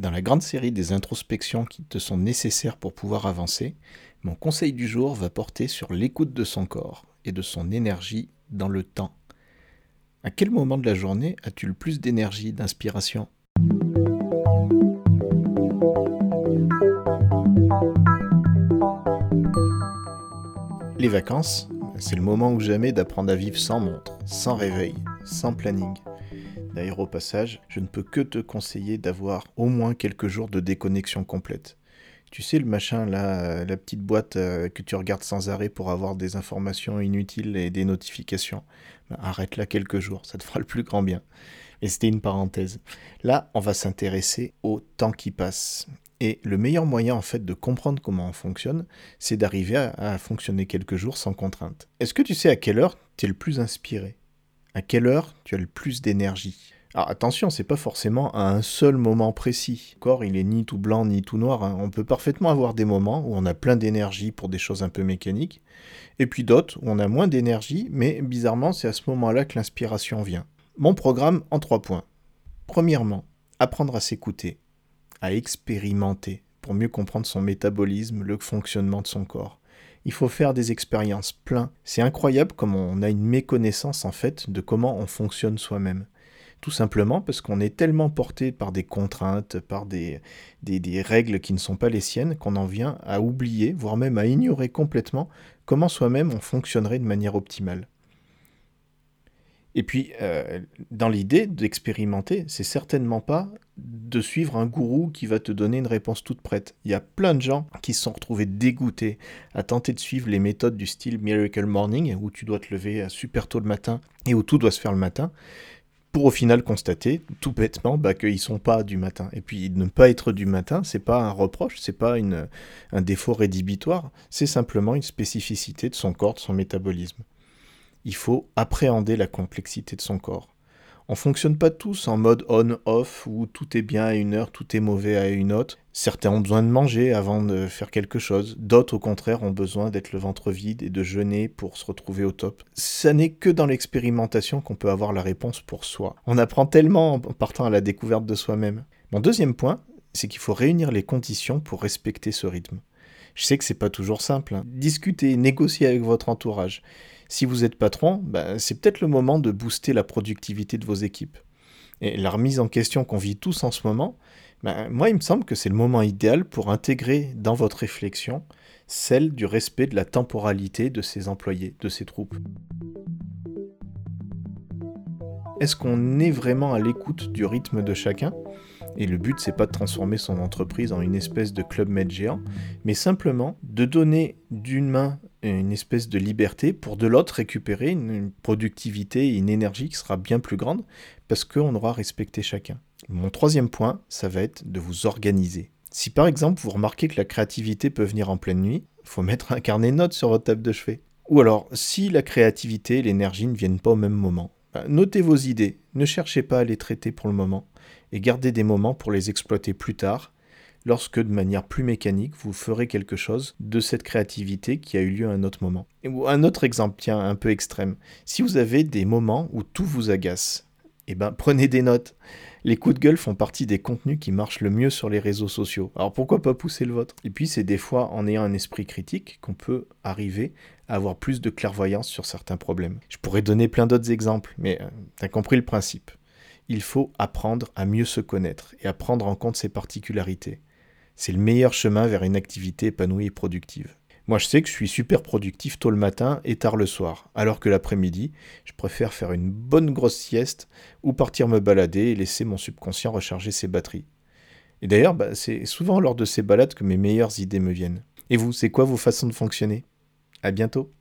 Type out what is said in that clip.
Dans la grande série des introspections qui te sont nécessaires pour pouvoir avancer, mon conseil du jour va porter sur l'écoute de son corps et de son énergie dans le temps. À quel moment de la journée as-tu le plus d'énergie, d'inspiration? Les vacances, c'est le moment ou jamais d'apprendre à vivre sans montre, sans réveil, sans planning. D'ailleurs, au passage, je ne peux que te conseiller d'avoir au moins quelques jours de déconnexion complète. Tu sais, le machin, là, la petite boîte euh, que tu regardes sans arrêt pour avoir des informations inutiles et des notifications. Ben, arrête-la quelques jours, ça te fera le plus grand bien. Et c'était une parenthèse. Là, on va s'intéresser au temps qui passe. Et le meilleur moyen en fait de comprendre comment on fonctionne, c'est d'arriver à, fonctionner quelques jours sans contrainte. Est-ce que tu sais à quelle heure tu es le plus inspiré? À quelle heure tu as le plus d'énergie? Alors attention, c'est pas forcément à un seul moment précis. Le corps, il est ni tout blanc ni tout noir. Hein. On peut parfaitement avoir des moments où on a plein d'énergie pour des choses un peu mécaniques, et puis d'autres où on a moins d'énergie, mais bizarrement, c'est à ce moment-là que l'inspiration vient. Mon programme en trois points. Premièrement, apprendre à s'écouter à expérimenter pour mieux comprendre son métabolisme, le fonctionnement de son corps. Il faut faire des expériences plein. C'est incroyable comme on a une méconnaissance en fait de comment on fonctionne soi-même. Tout simplement parce qu'on est tellement porté par des contraintes, par des, règles qui ne sont pas les siennes, qu'on en vient à oublier, voire même à ignorer complètement comment soi-même on fonctionnerait de manière optimale. Et puis, euh, dans l'idée d'expérimenter, c'est certainement pas de suivre un gourou qui va te donner une réponse toute prête. Il y a plein de gens qui se sont retrouvés dégoûtés à tenter de suivre les méthodes du style Miracle Morning, où tu dois te lever super tôt le matin et où tout doit se faire le matin, pour au final constater, tout bêtement, bah, qu'ils sont pas du matin. Et puis ne pas être du matin, c'est pas un reproche, c'est pas un défaut rédhibitoire, c'est simplement une spécificité de son corps, de son métabolisme il faut appréhender la complexité de son corps. On fonctionne pas tous en mode on-off où tout est bien à une heure, tout est mauvais à une autre. Certains ont besoin de manger avant de faire quelque chose, d'autres au contraire ont besoin d'être le ventre vide et de jeûner pour se retrouver au top. Ça n'est que dans l'expérimentation qu'on peut avoir la réponse pour soi. On apprend tellement en partant à la découverte de soi-même. Mon deuxième point, c'est qu'il faut réunir les conditions pour respecter ce rythme. Je sais que c'est pas toujours simple. Hein. Discuter, négocier avec votre entourage. Si vous êtes patron, bah, c'est peut-être le moment de booster la productivité de vos équipes. Et la remise en question qu'on vit tous en ce moment, bah, moi il me semble que c'est le moment idéal pour intégrer dans votre réflexion celle du respect de la temporalité de ses employés, de ses troupes. Est-ce qu'on est vraiment à l'écoute du rythme de chacun? Et le but, c'est pas de transformer son entreprise en une espèce de club med géant, mais simplement de donner d'une main une espèce de liberté pour de l'autre récupérer une productivité et une énergie qui sera bien plus grande parce qu'on aura respecté chacun. Mon troisième point, ça va être de vous organiser. Si par exemple vous remarquez que la créativité peut venir en pleine nuit, faut mettre un carnet de notes sur votre table de chevet. Ou alors, si la créativité et l'énergie ne viennent pas au même moment, notez vos idées, ne cherchez pas à les traiter pour le moment et gardez des moments pour les exploiter plus tard, lorsque de manière plus mécanique, vous ferez quelque chose de cette créativité qui a eu lieu à un autre moment. Un autre exemple, tiens, un peu extrême. Si vous avez des moments où tout vous agace, eh ben, prenez des notes. Les coups de gueule font partie des contenus qui marchent le mieux sur les réseaux sociaux. Alors pourquoi pas pousser le vôtre? Et puis c'est des fois en ayant un esprit critique qu'on peut arriver à avoir plus de clairvoyance sur certains problèmes. Je pourrais donner plein d'autres exemples, mais euh, t'as compris le principe il faut apprendre à mieux se connaître et à prendre en compte ses particularités. C'est le meilleur chemin vers une activité épanouie et productive. Moi, je sais que je suis super productif tôt le matin et tard le soir, alors que l'après-midi, je préfère faire une bonne grosse sieste ou partir me balader et laisser mon subconscient recharger ses batteries. Et d'ailleurs, bah, c'est souvent lors de ces balades que mes meilleures idées me viennent. Et vous, c'est quoi vos façons de fonctionner? À bientôt